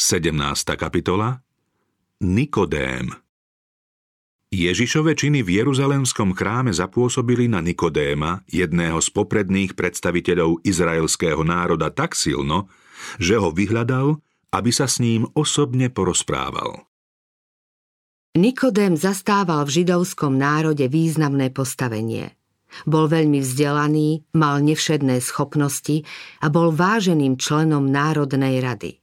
17. kapitola Nikodém Ježišove činy v Jeruzalemskom chráme zapôsobili na Nikodéma, jedného z popredných predstaviteľov izraelského národa tak silno, že ho vyhľadal, aby sa s ním osobne porozprával. Nikodém zastával v židovskom národe významné postavenie. Bol veľmi vzdelaný, mal nevšedné schopnosti a bol váženým členom Národnej rady.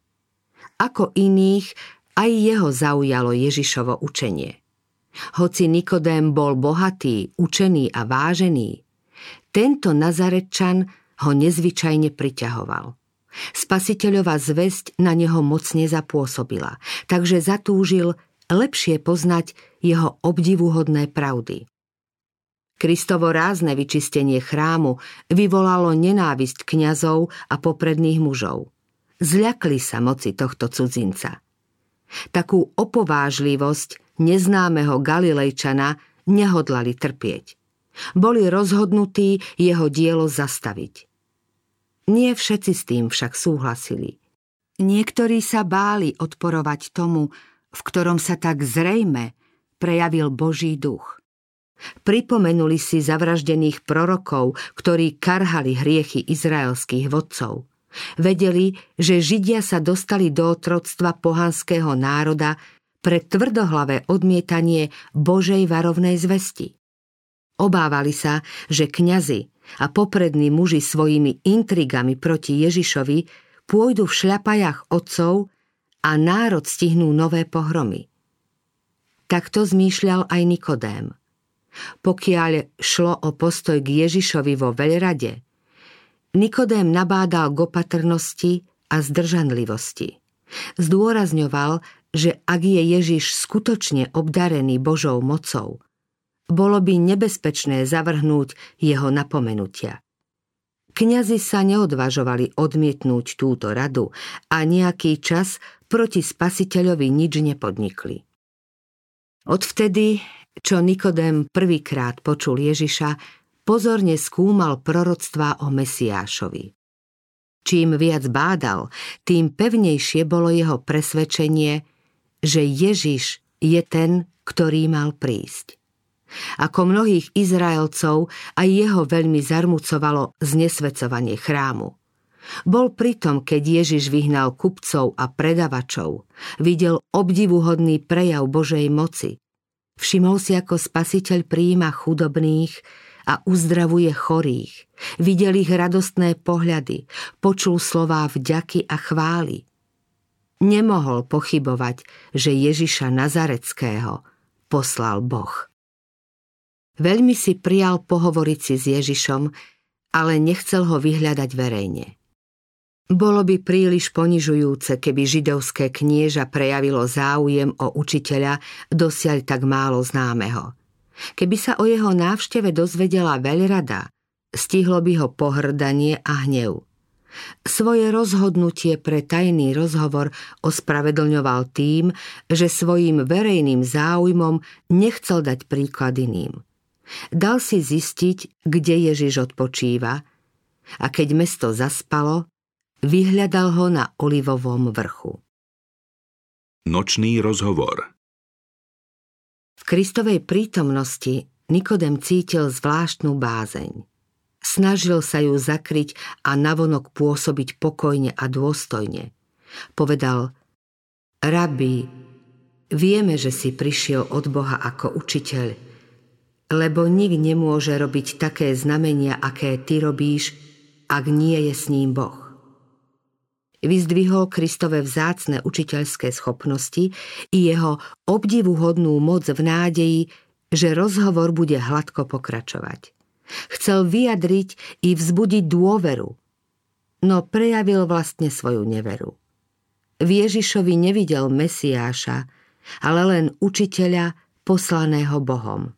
Ako iných, aj jeho zaujalo Ježišovo učenie. Hoci Nikodém bol bohatý, učený a vážený, tento Nazarečan ho nezvyčajne priťahoval. Spasiteľová zväzť na neho mocne zapôsobila, takže zatúžil lepšie poznať jeho obdivuhodné pravdy. Kristovo rázne vyčistenie chrámu vyvolalo nenávisť kňazov a popredných mužov. Zľakli sa moci tohto cudzinca. Takú opovážlivosť neznámeho Galilejčana nehodlali trpieť. Boli rozhodnutí jeho dielo zastaviť. Nie všetci s tým však súhlasili. Niektorí sa báli odporovať tomu, v ktorom sa tak zrejme prejavil Boží duch. Pripomenuli si zavraždených prorokov, ktorí karhali hriechy izraelských vodcov. Vedeli, že Židia sa dostali do otroctva pohanského národa pre tvrdohlavé odmietanie Božej varovnej zvesti. Obávali sa, že kňazi a poprední muži svojimi intrigami proti Ježišovi pôjdu v šľapajach otcov a národ stihnú nové pohromy. Takto zmýšľal aj Nikodém. Pokiaľ šlo o postoj k Ježišovi vo veľrade, Nikodém nabádal k opatrnosti a zdržanlivosti. Zdôrazňoval, že ak je Ježiš skutočne obdarený Božou mocou, bolo by nebezpečné zavrhnúť jeho napomenutia. Kňazi sa neodvažovali odmietnúť túto radu a nejaký čas proti spasiteľovi nič nepodnikli. Odvtedy, čo Nikodém prvýkrát počul Ježiša, pozorne skúmal proroctvá o Mesiášovi. Čím viac bádal, tým pevnejšie bolo jeho presvedčenie, že Ježiš je ten, ktorý mal prísť. Ako mnohých Izraelcov, aj jeho veľmi zarmucovalo znesvecovanie chrámu. Bol pritom, keď Ježiš vyhnal kupcov a predavačov, videl obdivuhodný prejav Božej moci. Všimol si, ako spasiteľ prijíma chudobných a uzdravuje chorých. Videl ich radostné pohľady, počul slová vďaky a chvály. Nemohol pochybovať, že Ježiša Nazareckého poslal Boh. Veľmi si prijal pohovoriť si s Ježišom, ale nechcel ho vyhľadať verejne. Bolo by príliš ponižujúce, keby židovské knieža prejavilo záujem o učiteľa dosiaľ tak málo známeho. Keby sa o jeho návšteve dozvedela veľrada, stihlo by ho pohrdanie a hnev. Svoje rozhodnutie pre tajný rozhovor ospravedlňoval tým, že svojim verejným záujmom nechcel dať príklad iným. Dal si zistiť, kde Ježiš odpočíva a keď mesto zaspalo, vyhľadal ho na Olivovom vrchu. Nočný rozhovor V Kristovej prítomnosti Nikodem cítil zvláštnu bázeň. Snažil sa ju zakryť a navonok pôsobiť pokojne a dôstojne. Povedal, Rabi, vieme, že si prišiel od Boha ako učiteľ – lebo nik nemôže robiť také znamenia, aké ty robíš, ak nie je s ním Boh. Vyzdvihol Kristove vzácne učiteľské schopnosti i jeho obdivuhodnú moc v nádeji, že rozhovor bude hladko pokračovať. Chcel vyjadriť i vzbudiť dôveru, no prejavil vlastne svoju neveru. V Ježišovi nevidel Mesiáša, ale len učiteľa poslaného Bohom.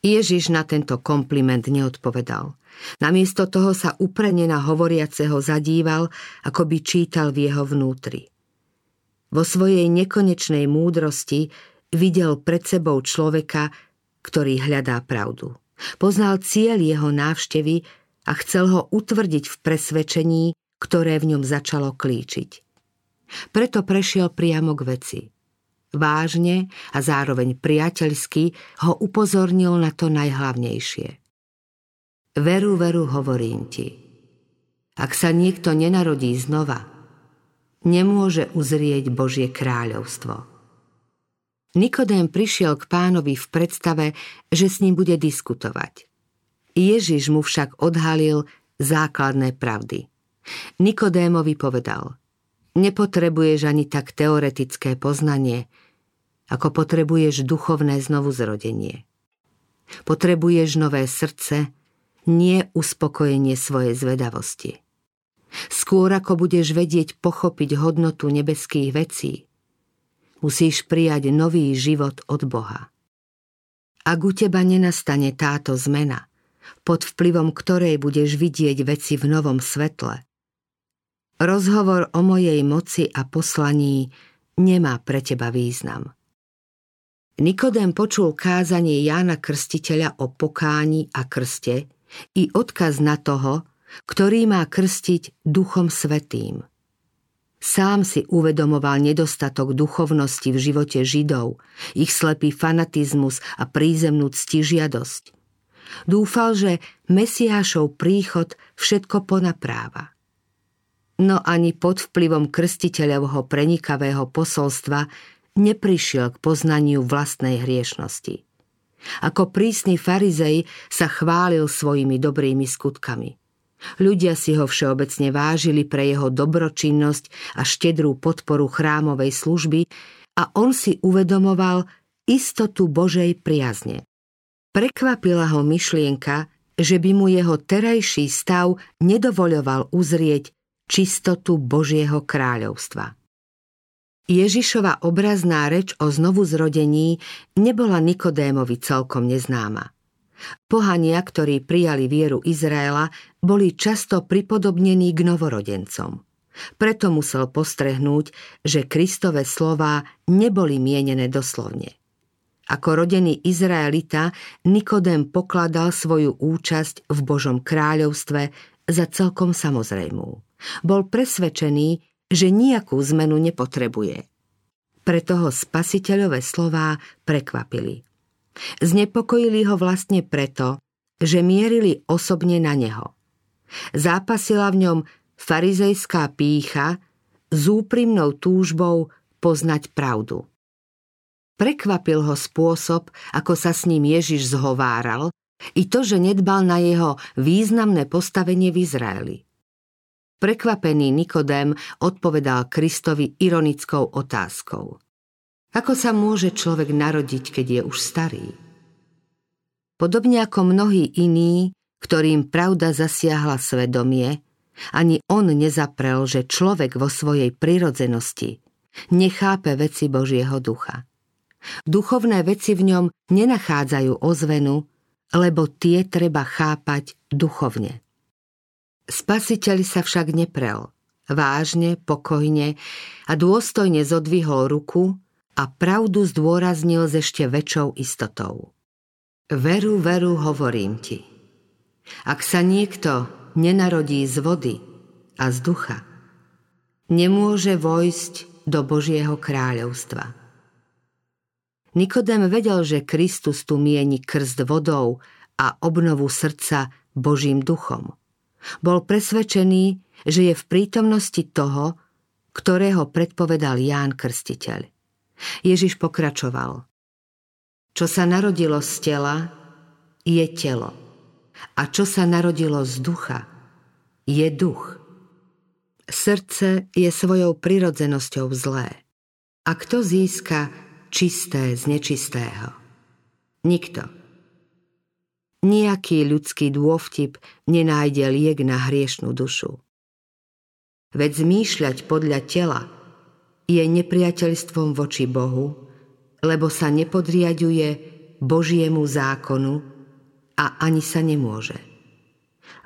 Ježiš na tento kompliment neodpovedal. Namiesto toho sa uprene na hovoriaceho zadíval, ako by čítal v jeho vnútri. Vo svojej nekonečnej múdrosti videl pred sebou človeka, ktorý hľadá pravdu. Poznal cieľ jeho návštevy a chcel ho utvrdiť v presvedčení, ktoré v ňom začalo klíčiť. Preto prešiel priamo k veci. Vážne a zároveň priateľsky ho upozornil na to najhlavnejšie. Veru, veru, hovorím ti. Ak sa niekto nenarodí znova, nemôže uzrieť Božie kráľovstvo. Nikodém prišiel k pánovi v predstave, že s ním bude diskutovať. Ježiš mu však odhalil základné pravdy. Nikodémovi povedal, nepotrebuješ ani tak teoretické poznanie, ako potrebuješ duchovné znovuzrodenie. Potrebuješ nové srdce, nie uspokojenie svojej zvedavosti. Skôr ako budeš vedieť pochopiť hodnotu nebeských vecí, musíš prijať nový život od Boha. Ak u teba nenastane táto zmena, pod vplyvom ktorej budeš vidieť veci v novom svetle, rozhovor o mojej moci a poslaní nemá pre teba význam. Nikodém počul kázanie Jána Krstiteľa o pokáni a krste i odkaz na toho, ktorý má krstiť Duchom Svetým. Sám si uvedomoval nedostatok duchovnosti v živote Židov, ich slepý fanatizmus a prízemnú ctižiadosť. Dúfal, že Mesiášov príchod všetko ponapráva. No ani pod vplyvom krstiteľovho prenikavého posolstva neprišiel k poznaniu vlastnej hriešnosti. Ako prísny farizej sa chválil svojimi dobrými skutkami. Ľudia si ho všeobecne vážili pre jeho dobročinnosť a štedrú podporu chrámovej služby a on si uvedomoval istotu Božej priazne. Prekvapila ho myšlienka, že by mu jeho terajší stav nedovoľoval uzrieť čistotu Božieho kráľovstva. Ježišova obrazná reč o znovuzrodení nebola Nikodémovi celkom neznáma. Pohania, ktorí prijali vieru Izraela, boli často pripodobnení k novorodencom. Preto musel postrehnúť, že Kristove slová neboli mienené doslovne. Ako rodený Izraelita, Nikodém pokladal svoju účasť v Božom kráľovstve za celkom samozrejmú. Bol presvedčený, že nejakú zmenu nepotrebuje. Preto ho spasiteľové slová prekvapili. Znepokojili ho vlastne preto, že mierili osobne na neho. Zápasila v ňom farizejská pícha s úprimnou túžbou poznať pravdu. Prekvapil ho spôsob, ako sa s ním Ježiš zhováral, i to, že nedbal na jeho významné postavenie v Izraeli. Prekvapený Nikodém odpovedal Kristovi ironickou otázkou. Ako sa môže človek narodiť, keď je už starý? Podobne ako mnohí iní, ktorým pravda zasiahla svedomie, ani on nezaprel, že človek vo svojej prirodzenosti nechápe veci Božieho ducha. Duchovné veci v ňom nenachádzajú ozvenu, lebo tie treba chápať duchovne. Spasiteľ sa však neprel. Vážne, pokojne a dôstojne zodvihol ruku a pravdu zdôraznil s ešte väčšou istotou. Veru, veru, hovorím ti. Ak sa niekto nenarodí z vody a z ducha, nemôže vojsť do Božieho kráľovstva. Nikodem vedel, že Kristus tu mieni krst vodou a obnovu srdca Božím duchom. Bol presvedčený, že je v prítomnosti toho, ktorého predpovedal Ján Krstiteľ. Ježiš pokračoval. Čo sa narodilo z tela, je telo. A čo sa narodilo z ducha, je duch. Srdce je svojou prirodzenosťou zlé. A kto získa čisté z nečistého? Nikto. Nijaký ľudský dôvtip nenájde liek na hriešnú dušu. Veď zmýšľať podľa tela je nepriateľstvom voči Bohu, lebo sa nepodriaduje Božiemu zákonu a ani sa nemôže.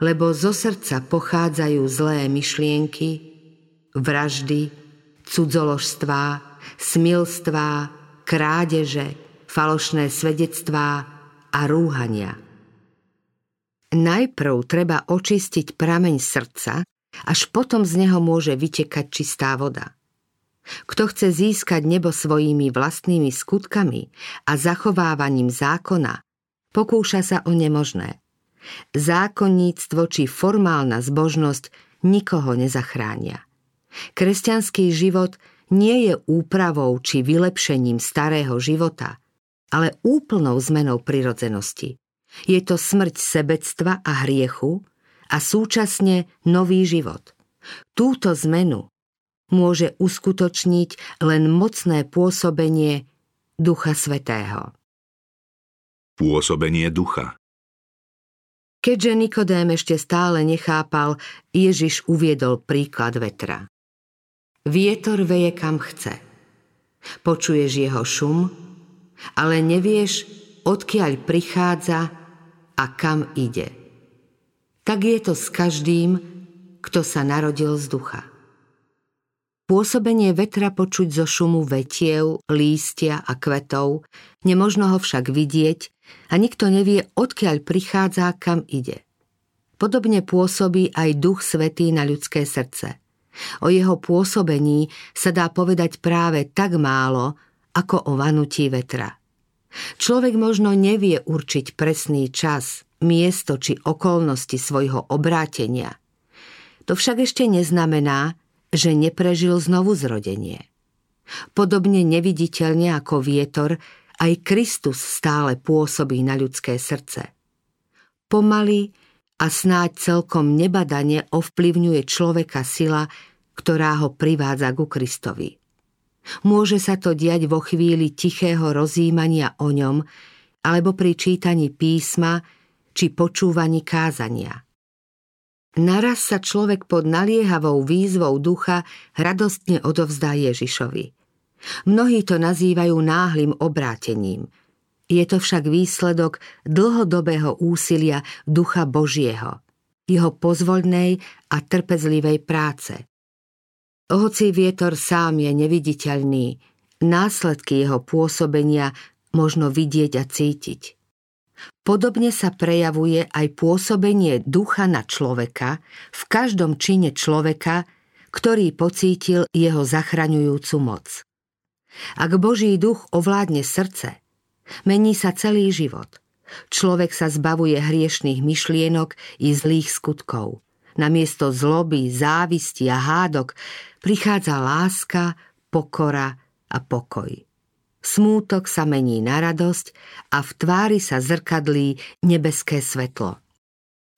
Lebo zo srdca pochádzajú zlé myšlienky, vraždy, cudzoložstvá, smilstvá, krádeže, falošné svedectvá a rúhania – Najprv treba očistiť prameň srdca, až potom z neho môže vytekať čistá voda. Kto chce získať nebo svojimi vlastnými skutkami a zachovávaním zákona, pokúša sa o nemožné. Zákonníctvo či formálna zbožnosť nikoho nezachránia. Kresťanský život nie je úpravou či vylepšením starého života, ale úplnou zmenou prirodzenosti. Je to smrť sebectva a hriechu a súčasne nový život. Túto zmenu môže uskutočniť len mocné pôsobenie Ducha Svetého. Pôsobenie ducha Keďže Nikodém ešte stále nechápal, Ježiš uviedol príklad vetra. Vietor veje kam chce. Počuješ jeho šum, ale nevieš, odkiaľ prichádza a kam ide. Tak je to s každým, kto sa narodil z ducha. Pôsobenie vetra počuť zo šumu vetiev, lístia a kvetov, nemožno ho však vidieť a nikto nevie, odkiaľ prichádza, kam ide. Podobne pôsobí aj Duch Svetý na ľudské srdce. O jeho pôsobení sa dá povedať práve tak málo, ako o vanutí vetra. Človek možno nevie určiť presný čas, miesto či okolnosti svojho obrátenia. To však ešte neznamená, že neprežil znovu zrodenie. Podobne neviditeľne ako vietor, aj Kristus stále pôsobí na ľudské srdce. Pomaly a snáď celkom nebadane ovplyvňuje človeka sila, ktorá ho privádza ku Kristovi. Môže sa to diať vo chvíli tichého rozjímania o ňom, alebo pri čítaní písma či počúvaní kázania. Naraz sa človek pod naliehavou výzvou ducha radostne odovzdá Ježišovi. Mnohí to nazývajú náhlým obrátením. Je to však výsledok dlhodobého úsilia ducha Božieho, jeho pozvoľnej a trpezlivej práce. Hoci vietor sám je neviditeľný, následky jeho pôsobenia možno vidieť a cítiť. Podobne sa prejavuje aj pôsobenie ducha na človeka v každom čine človeka, ktorý pocítil jeho zachraňujúcu moc. Ak Boží duch ovládne srdce, mení sa celý život. Človek sa zbavuje hriešných myšlienok i zlých skutkov. Namiesto zloby, závisti a hádok prichádza láska, pokora a pokoj. Smútok sa mení na radosť a v tvári sa zrkadlí nebeské svetlo.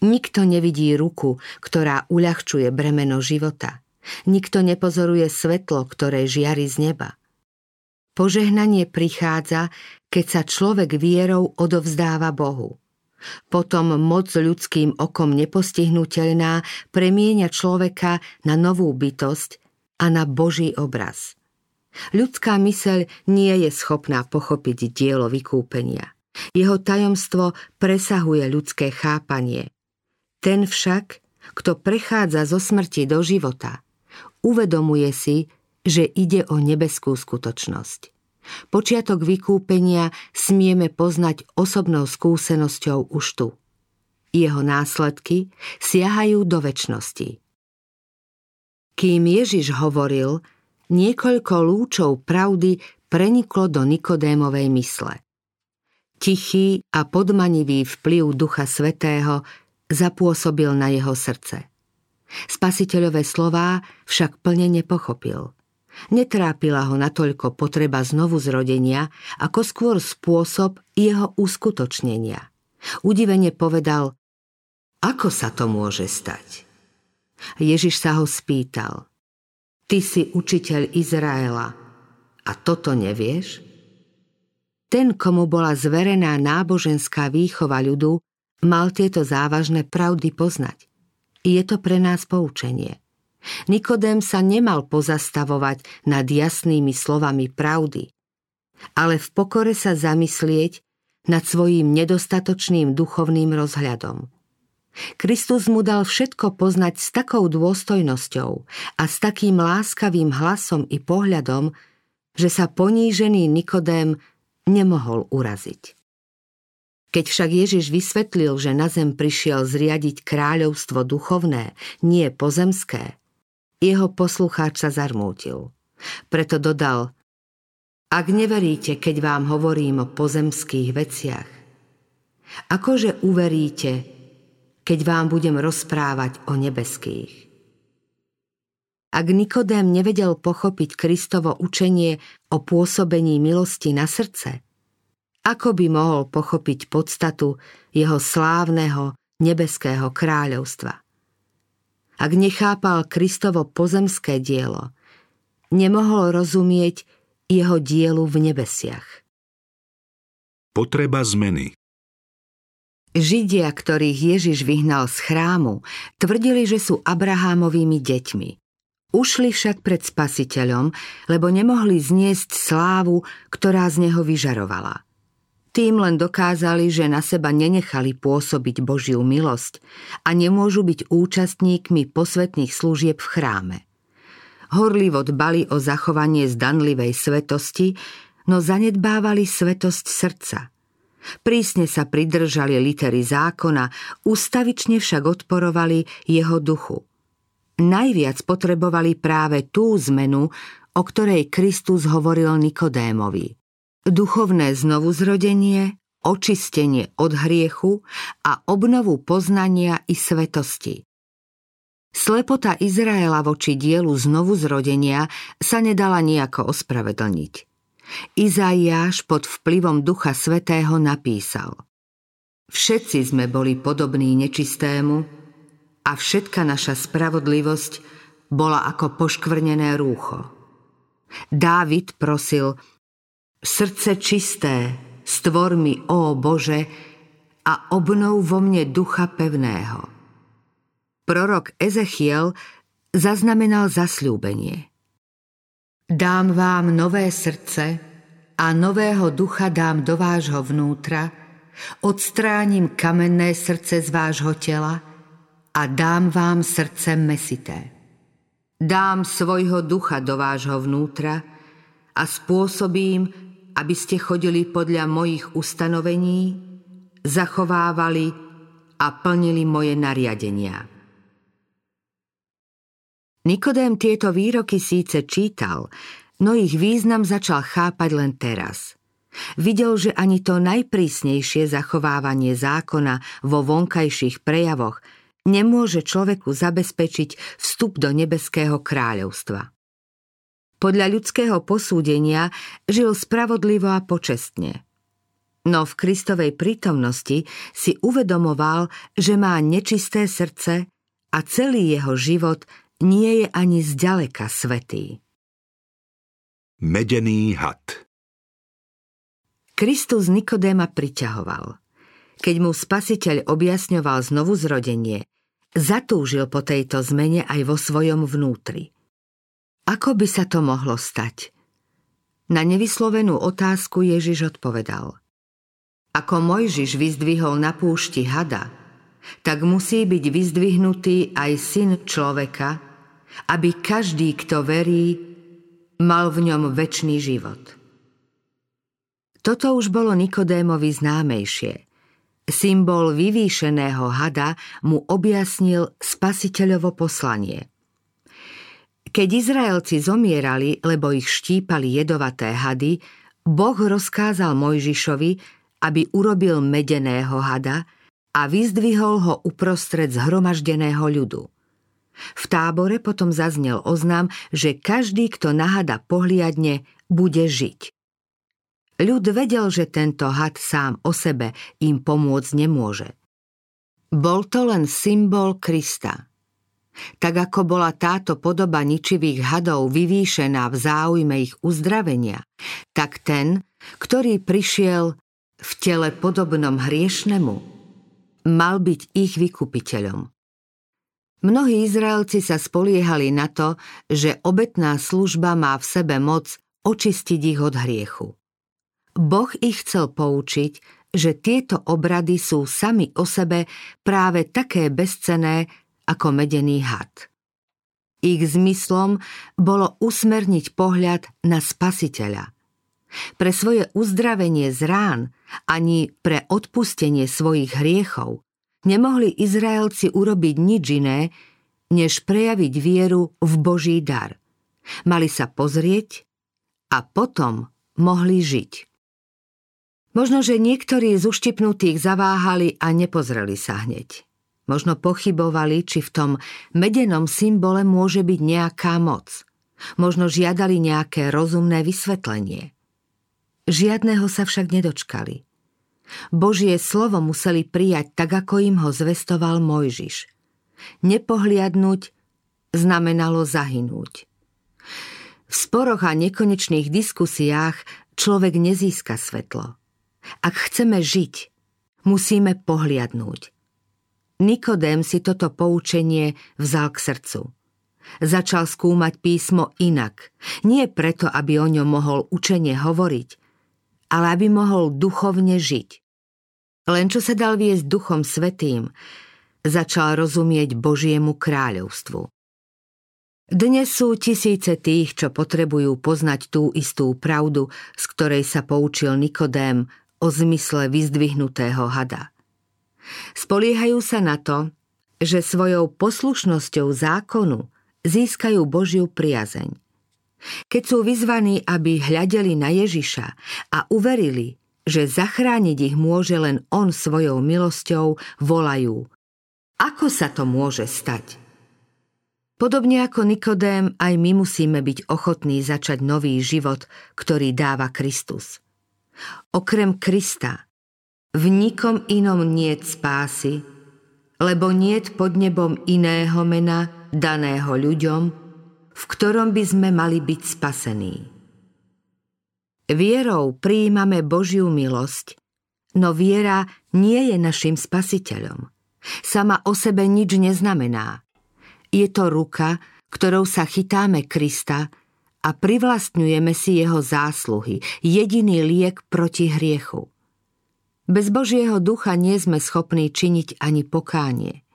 Nikto nevidí ruku, ktorá uľahčuje bremeno života. Nikto nepozoruje svetlo, ktoré žiari z neba. Požehnanie prichádza, keď sa človek vierou odovzdáva Bohu. Potom moc ľudským okom nepostihnutelná premieňa človeka na novú bytosť a na Boží obraz. Ľudská myseľ nie je schopná pochopiť dielo vykúpenia. Jeho tajomstvo presahuje ľudské chápanie. Ten však, kto prechádza zo smrti do života, uvedomuje si, že ide o nebeskú skutočnosť. Počiatok vykúpenia smieme poznať osobnou skúsenosťou už tu. Jeho následky siahajú do väčšnosti. Kým Ježiš hovoril, niekoľko lúčov pravdy preniklo do Nikodémovej mysle. Tichý a podmanivý vplyv Ducha Svetého zapôsobil na jeho srdce. Spasiteľové slová však plne nepochopil. Netrápila ho natoľko potreba znovu zrodenia, ako skôr spôsob jeho uskutočnenia. Udivene povedal, ako sa to môže stať? Ježiš sa ho spýtal – Ty si učiteľ Izraela a toto nevieš? Ten, komu bola zverená náboženská výchova ľudu, mal tieto závažné pravdy poznať. Je to pre nás poučenie. Nikodém sa nemal pozastavovať nad jasnými slovami pravdy, ale v pokore sa zamyslieť nad svojím nedostatočným duchovným rozhľadom. Kristus mu dal všetko poznať s takou dôstojnosťou a s takým láskavým hlasom i pohľadom, že sa ponížený Nikodém nemohol uraziť. Keď však Ježiš vysvetlil, že na zem prišiel zriadiť kráľovstvo duchovné, nie pozemské, jeho poslucháč sa zarmútil. Preto dodal, ak neveríte, keď vám hovorím o pozemských veciach, akože uveríte, keď vám budem rozprávať o nebeských? Ak Nikodém nevedel pochopiť Kristovo učenie o pôsobení milosti na srdce, ako by mohol pochopiť podstatu jeho slávneho nebeského kráľovstva? Ak nechápal Kristovo pozemské dielo, nemohol rozumieť jeho dielu v nebesiach. Potreba zmeny Židia, ktorých Ježiš vyhnal z chrámu, tvrdili, že sú Abrahámovými deťmi. Ušli však pred spasiteľom, lebo nemohli zniesť slávu, ktorá z neho vyžarovala. Tým len dokázali, že na seba nenechali pôsobiť Božiu milosť a nemôžu byť účastníkmi posvetných služieb v chráme. Horlivo dbali o zachovanie zdanlivej svetosti, no zanedbávali svetosť srdca. Prísne sa pridržali litery zákona, ustavične však odporovali jeho duchu – najviac potrebovali práve tú zmenu, o ktorej Kristus hovoril Nikodémovi. Duchovné znovuzrodenie, očistenie od hriechu a obnovu poznania i svetosti. Slepota Izraela voči dielu znovuzrodenia sa nedala nejako ospravedlniť. Izaiáš pod vplyvom Ducha Svetého napísal Všetci sme boli podobní nečistému, a všetka naša spravodlivosť bola ako poškvrnené rúcho. Dávid prosil, srdce čisté, stvor mi, ó Bože, a obnov vo mne ducha pevného. Prorok Ezechiel zaznamenal zasľúbenie. Dám vám nové srdce a nového ducha dám do vášho vnútra, odstránim kamenné srdce z vášho tela a dám vám srdce mesité. Dám svojho ducha do vášho vnútra a spôsobím, aby ste chodili podľa mojich ustanovení, zachovávali a plnili moje nariadenia. Nikodém tieto výroky síce čítal, no ich význam začal chápať len teraz. Videl, že ani to najprísnejšie zachovávanie zákona vo vonkajších prejavoch – nemôže človeku zabezpečiť vstup do nebeského kráľovstva. Podľa ľudského posúdenia žil spravodlivo a počestne. No v Kristovej prítomnosti si uvedomoval, že má nečisté srdce a celý jeho život nie je ani zďaleka svetý. Medený had Kristus Nikodéma priťahoval. Keď mu spasiteľ objasňoval znovu zrodenie Zatúžil po tejto zmene aj vo svojom vnútri. Ako by sa to mohlo stať? Na nevyslovenú otázku Ježiš odpovedal. Ako Mojžiš vyzdvihol na púšti hada, tak musí byť vyzdvihnutý aj syn človeka, aby každý, kto verí, mal v ňom väčší život. Toto už bolo Nikodémovi známejšie. Symbol vyvýšeného hada mu objasnil spasiteľovo poslanie. Keď Izraelci zomierali, lebo ich štípali jedovaté hady, Boh rozkázal Mojžišovi, aby urobil medeného hada a vyzdvihol ho uprostred zhromaždeného ľudu. V tábore potom zaznel oznam, že každý, kto na hada pohliadne, bude žiť. Ľud vedel, že tento had sám o sebe im pomôcť nemôže. Bol to len symbol Krista. Tak ako bola táto podoba ničivých hadov vyvýšená v záujme ich uzdravenia, tak ten, ktorý prišiel v tele podobnom hriešnemu, mal byť ich vykupiteľom. Mnohí Izraelci sa spoliehali na to, že obetná služba má v sebe moc očistiť ich od hriechu. Boh ich chcel poučiť, že tieto obrady sú sami o sebe práve také bezcené ako medený had. Ich zmyslom bolo usmerniť pohľad na spasiteľa. Pre svoje uzdravenie z rán ani pre odpustenie svojich hriechov nemohli Izraelci urobiť nič iné, než prejaviť vieru v Boží dar. Mali sa pozrieť a potom mohli žiť. Možno, že niektorí z uštipnutých zaváhali a nepozreli sa hneď. Možno pochybovali, či v tom medenom symbole môže byť nejaká moc. Možno žiadali nejaké rozumné vysvetlenie. Žiadného sa však nedočkali. Božie slovo museli prijať tak, ako im ho zvestoval Mojžiš. Nepohliadnúť znamenalo zahynúť. V sporoch a nekonečných diskusiách človek nezíska svetlo. Ak chceme žiť, musíme pohliadnúť. Nikodém si toto poučenie vzal k srdcu. Začal skúmať písmo inak, nie preto, aby o ňom mohol učenie hovoriť, ale aby mohol duchovne žiť. Len čo sa dal viesť duchom svetým, začal rozumieť Božiemu kráľovstvu. Dnes sú tisíce tých, čo potrebujú poznať tú istú pravdu, z ktorej sa poučil Nikodém o zmysle vyzdvihnutého hada. Spoliehajú sa na to, že svojou poslušnosťou zákonu získajú Božiu priazeň. Keď sú vyzvaní, aby hľadeli na Ježiša a uverili, že zachrániť ich môže len On svojou milosťou, volajú Ako sa to môže stať? Podobne ako Nikodém, aj my musíme byť ochotní začať nový život, ktorý dáva Kristus. Okrem Krista v nikom inom niet spásy, lebo niet pod nebom iného mena daného ľuďom, v ktorom by sme mali byť spasení. Vierou prijímame Božiu milosť, no viera nie je našim spasiteľom. Sama o sebe nič neznamená. Je to ruka, ktorou sa chytáme Krista a privlastňujeme si jeho zásluhy, jediný liek proti hriechu. Bez Božieho ducha nie sme schopní činiť ani pokánie.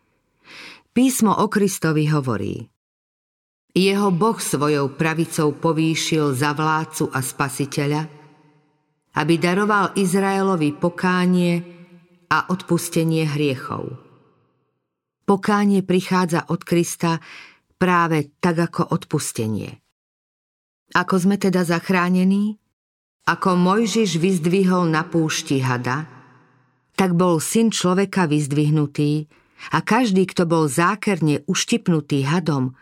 Písmo o Kristovi hovorí Jeho Boh svojou pravicou povýšil za vládcu a spasiteľa, aby daroval Izraelovi pokánie a odpustenie hriechov. Pokánie prichádza od Krista práve tak ako odpustenie. Ako sme teda zachránení? Ako Mojžiš vyzdvihol na púšti hada, tak bol syn človeka vyzdvihnutý a každý, kto bol zákerne uštipnutý hadom,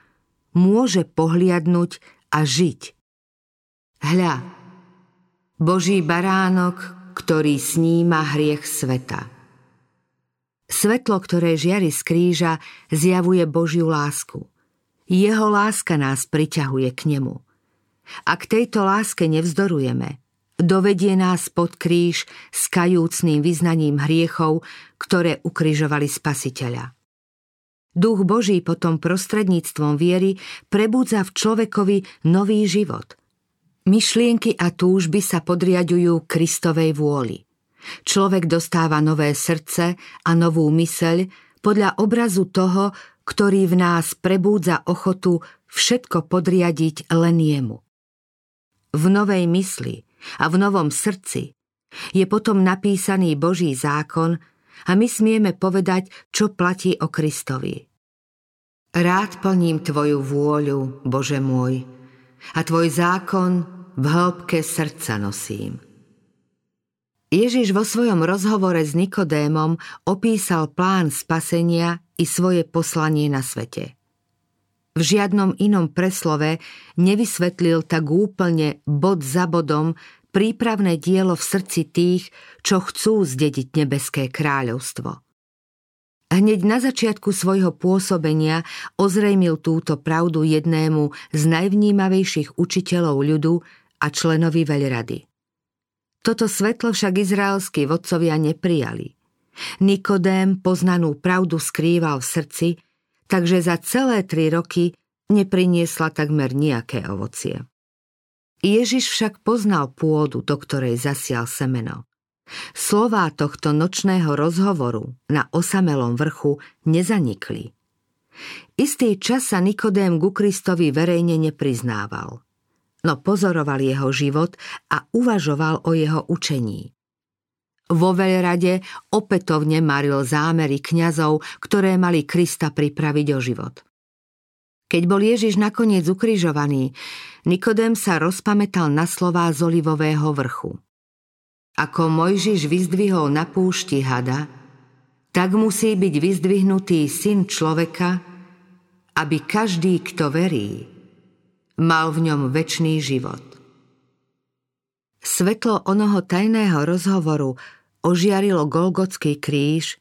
môže pohliadnúť a žiť. Hľa, Boží baránok, ktorý sníma hriech sveta. Svetlo, ktoré žiari z kríža, zjavuje Božiu lásku. Jeho láska nás priťahuje k nemu – ak tejto láske nevzdorujeme, dovedie nás pod kríž s kajúcným vyznaním hriechov, ktoré ukrižovali spasiteľa. Duch Boží potom prostredníctvom viery prebudza v človekovi nový život. Myšlienky a túžby sa podriadujú Kristovej vôli. Človek dostáva nové srdce a novú myseľ podľa obrazu toho, ktorý v nás prebúdza ochotu všetko podriadiť len jemu v novej mysli a v novom srdci je potom napísaný Boží zákon a my smieme povedať, čo platí o Kristovi. Rád plním Tvoju vôľu, Bože môj, a Tvoj zákon v hĺbke srdca nosím. Ježiš vo svojom rozhovore s Nikodémom opísal plán spasenia i svoje poslanie na svete – v žiadnom inom preslove nevysvetlil tak úplne bod za bodom prípravné dielo v srdci tých, čo chcú zdediť nebeské kráľovstvo. Hneď na začiatku svojho pôsobenia ozrejmil túto pravdu jednému z najvnímavejších učiteľov ľudu a členovi veľrady. Toto svetlo však izraelskí vodcovia neprijali. Nikodém poznanú pravdu skrýval v srdci takže za celé tri roky nepriniesla takmer nejaké ovocie. Ježiš však poznal pôdu, do ktorej zasial semeno. Slová tohto nočného rozhovoru na osamelom vrchu nezanikli. Istý čas sa Nikodém ku Kristovi verejne nepriznával, no pozoroval jeho život a uvažoval o jeho učení. Vo veľrade opätovne maril zámery kňazov, ktoré mali Krista pripraviť o život. Keď bol Ježiš nakoniec ukrižovaný, Nikodém sa rozpamätal na slová z olivového vrchu. Ako Mojžiš vyzdvihol na púšti hada, tak musí byť vyzdvihnutý syn človeka, aby každý, kto verí, mal v ňom väčší život. Svetlo onoho tajného rozhovoru ožiarilo Golgotský kríž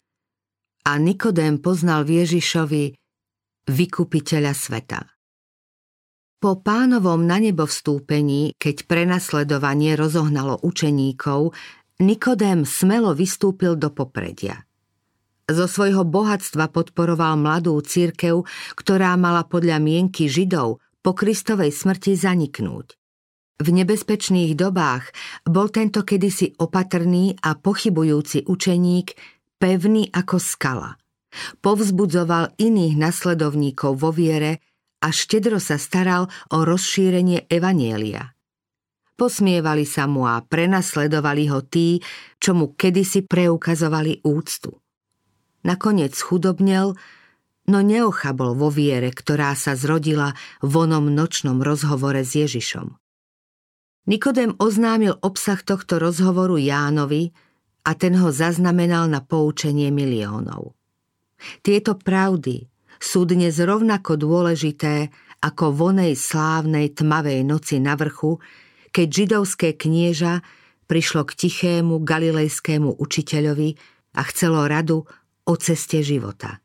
a Nikodém poznal v Ježišovi vykupiteľa sveta. Po pánovom na nebo vstúpení, keď prenasledovanie rozohnalo učeníkov, Nikodém smelo vystúpil do popredia. Zo svojho bohatstva podporoval mladú církev, ktorá mala podľa mienky Židov po Kristovej smrti zaniknúť. V nebezpečných dobách bol tento kedysi opatrný a pochybujúci učeník pevný ako skala. Povzbudzoval iných nasledovníkov vo viere a štedro sa staral o rozšírenie evanielia. Posmievali sa mu a prenasledovali ho tí, čo mu kedysi preukazovali úctu. Nakoniec chudobnel, no neochabol vo viere, ktorá sa zrodila v onom nočnom rozhovore s Ježišom. Nikodem oznámil obsah tohto rozhovoru Jánovi a ten ho zaznamenal na poučenie miliónov. Tieto pravdy sú dnes rovnako dôležité ako vonej slávnej tmavej noci na vrchu, keď židovské knieža prišlo k tichému galilejskému učiteľovi a chcelo radu o ceste života.